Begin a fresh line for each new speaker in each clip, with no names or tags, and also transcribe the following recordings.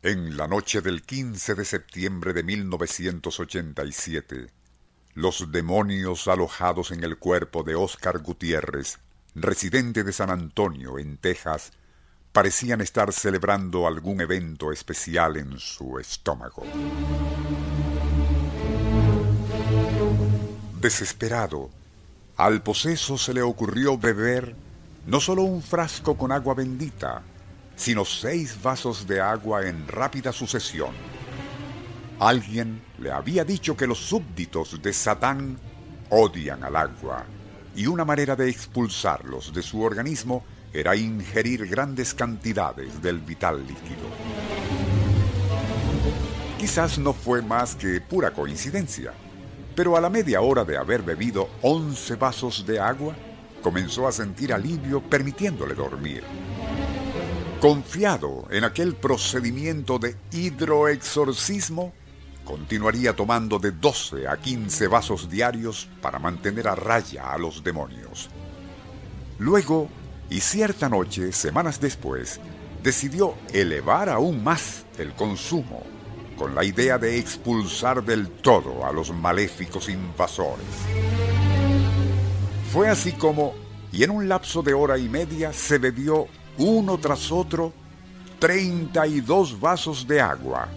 En la noche del 15 de septiembre de 1987, los demonios alojados en el cuerpo de Oscar Gutiérrez, residente de San Antonio, en Texas, parecían estar celebrando algún evento especial en su estómago. Desesperado, al poseso se le ocurrió beber no solo un frasco con agua bendita, sino seis vasos de agua en rápida sucesión. Alguien le había dicho que los súbditos de Satán odian al agua, y una manera de expulsarlos de su organismo era ingerir grandes cantidades del vital líquido. Quizás no fue más que pura coincidencia, pero a la media hora de haber bebido once vasos de agua, comenzó a sentir alivio permitiéndole dormir. Confiado en aquel procedimiento de hidroexorcismo, continuaría tomando de 12 a 15 vasos diarios para mantener a raya a los demonios. Luego, y cierta noche, semanas después, decidió elevar aún más el consumo, con la idea de expulsar del todo a los maléficos invasores. Fue así como, y en un lapso de hora y media, se bebió uno tras otro, 32 vasos de agua,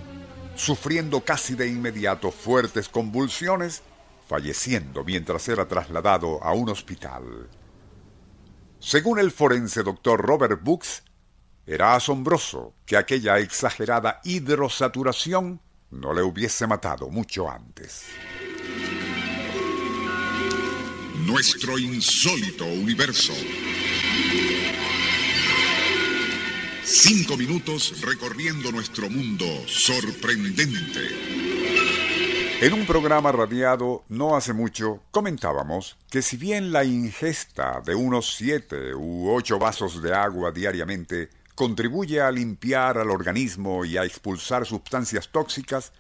sufriendo casi de inmediato fuertes convulsiones, falleciendo mientras era trasladado a un hospital. Según el forense doctor Robert Books, era asombroso que aquella exagerada hidrosaturación no le hubiese matado mucho antes.
Nuestro insólito universo. Cinco minutos recorriendo nuestro mundo sorprendente.
En un programa radiado no hace mucho comentábamos que si bien la ingesta de unos siete u ocho vasos de agua diariamente contribuye a limpiar al organismo y a expulsar sustancias tóxicas,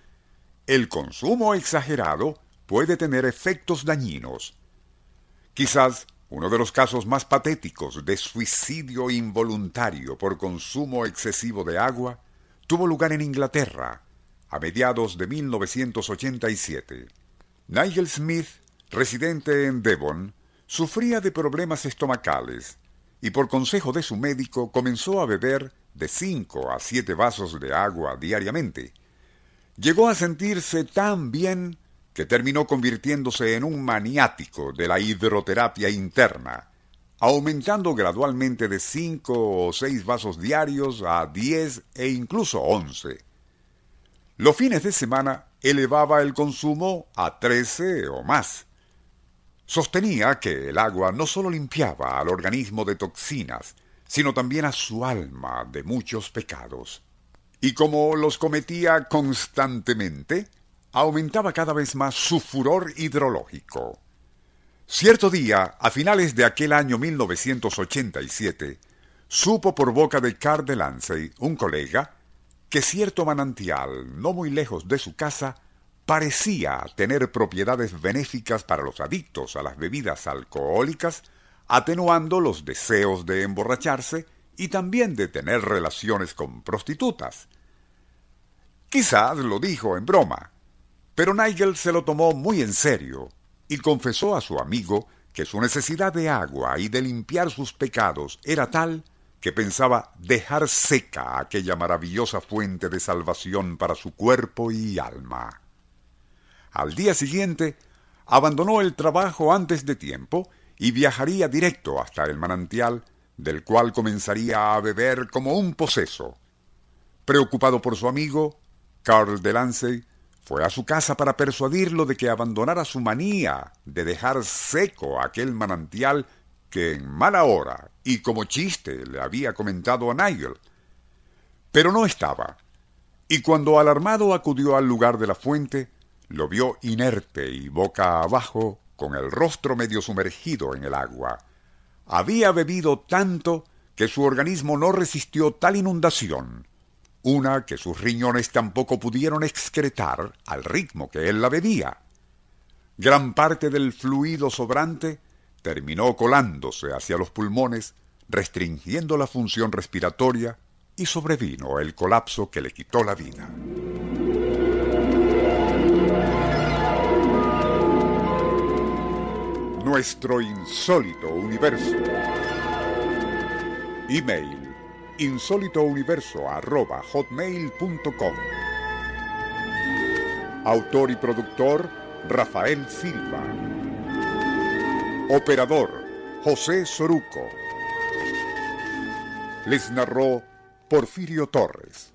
el consumo exagerado puede tener efectos dañinos. Quizás uno de los casos más patéticos de suicidio involuntario por consumo excesivo de agua tuvo lugar en Inglaterra a mediados de 1987. Nigel Smith, residente en Devon, sufría de problemas estomacales y por consejo de su médico comenzó a beber de cinco a siete vasos de agua diariamente. Llegó a sentirse tan bien que terminó convirtiéndose en un maniático de la hidroterapia interna, aumentando gradualmente de 5 o 6 vasos diarios a 10 e incluso 11. Los fines de semana elevaba el consumo a 13 o más. Sostenía que el agua no solo limpiaba al organismo de toxinas, sino también a su alma de muchos pecados. Y como los cometía constantemente, aumentaba cada vez más su furor hidrológico. Cierto día, a finales de aquel año 1987, supo por boca de Carl de Lancey, un colega, que cierto manantial, no muy lejos de su casa, parecía tener propiedades benéficas para los adictos a las bebidas alcohólicas, atenuando los deseos de emborracharse y también de tener relaciones con prostitutas. Quizás lo dijo en broma, pero Nigel se lo tomó muy en serio y confesó a su amigo que su necesidad de agua y de limpiar sus pecados era tal que pensaba dejar seca aquella maravillosa fuente de salvación para su cuerpo y alma. Al día siguiente, abandonó el trabajo antes de tiempo y viajaría directo hasta el manantial, del cual comenzaría a beber como un poseso. Preocupado por su amigo, Carl Delancey fue a su casa para persuadirlo de que abandonara su manía de dejar seco aquel manantial que en mala hora y como chiste le había comentado a Nigel. Pero no estaba. y cuando alarmado acudió al lugar de la fuente, lo vio inerte y boca abajo, con el rostro medio sumergido en el agua. Había bebido tanto que su organismo no resistió tal inundación, una que sus riñones tampoco pudieron excretar al ritmo que él la bebía. Gran parte del fluido sobrante terminó colándose hacia los pulmones, restringiendo la función respiratoria y sobrevino el colapso que le quitó la vida. Nuestro insólito universo. Email insólitouniverso.hotmail.com Autor y productor Rafael Silva. Operador José Soruco. Les narró Porfirio Torres.